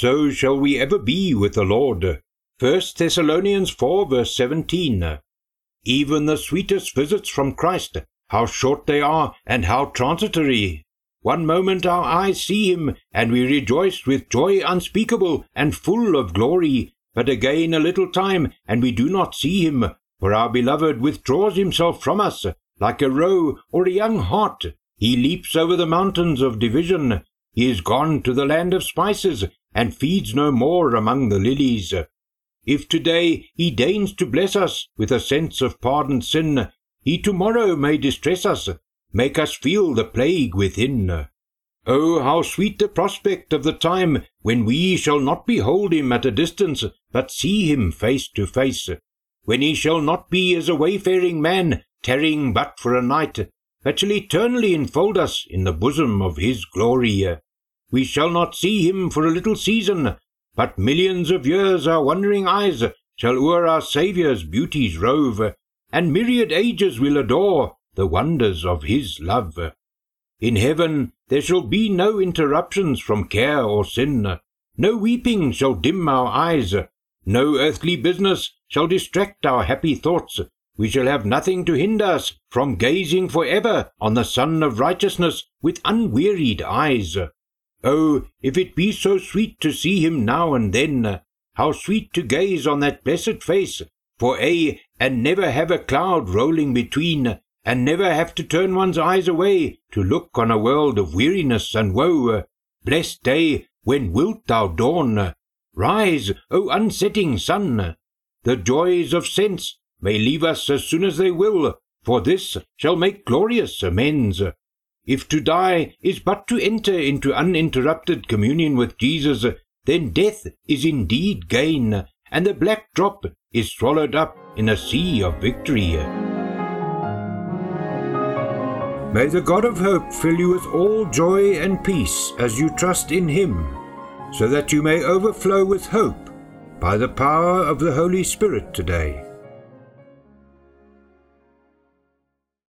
So shall we ever be with the Lord. 1 Thessalonians 4 verse 17. Even the sweetest visits from Christ, how short they are and how transitory. One moment our eyes see him, and we rejoice with joy unspeakable and full of glory. But again a little time, and we do not see him, for our beloved withdraws himself from us, like a roe or a young hart. He leaps over the mountains of division. He is gone to the land of spices, and feeds no more among the lilies. If today he deigns to bless us with a sense of pardoned sin, he tomorrow may distress us, make us feel the plague within. Oh, how sweet the prospect of the time when we shall not behold him at a distance, but see him face to face, when he shall not be as a wayfaring man, tarrying but for a night, but shall eternally enfold us in the bosom of his glory. We shall not see him for a little season, but millions of years our wondering eyes shall o'er our Saviour's beauties rove, and myriad ages will adore the wonders of his love. In heaven there shall be no interruptions from care or sin, no weeping shall dim our eyes, no earthly business shall distract our happy thoughts. We shall have nothing to hinder us from gazing for ever on the Sun of Righteousness with unwearied eyes. Oh, if it be so sweet to see him now and then, how sweet to gaze on that blessed face, for aye, and never have a cloud rolling between, and never have to turn one's eyes away to look on a world of weariness and woe. Blessed day, when wilt thou dawn? Rise, O unsetting sun! The joys of sense may leave us as soon as they will, for this shall make glorious amends. If to die is but to enter into uninterrupted communion with Jesus, then death is indeed gain, and the black drop is swallowed up in a sea of victory. May the God of hope fill you with all joy and peace as you trust in him, so that you may overflow with hope by the power of the Holy Spirit today.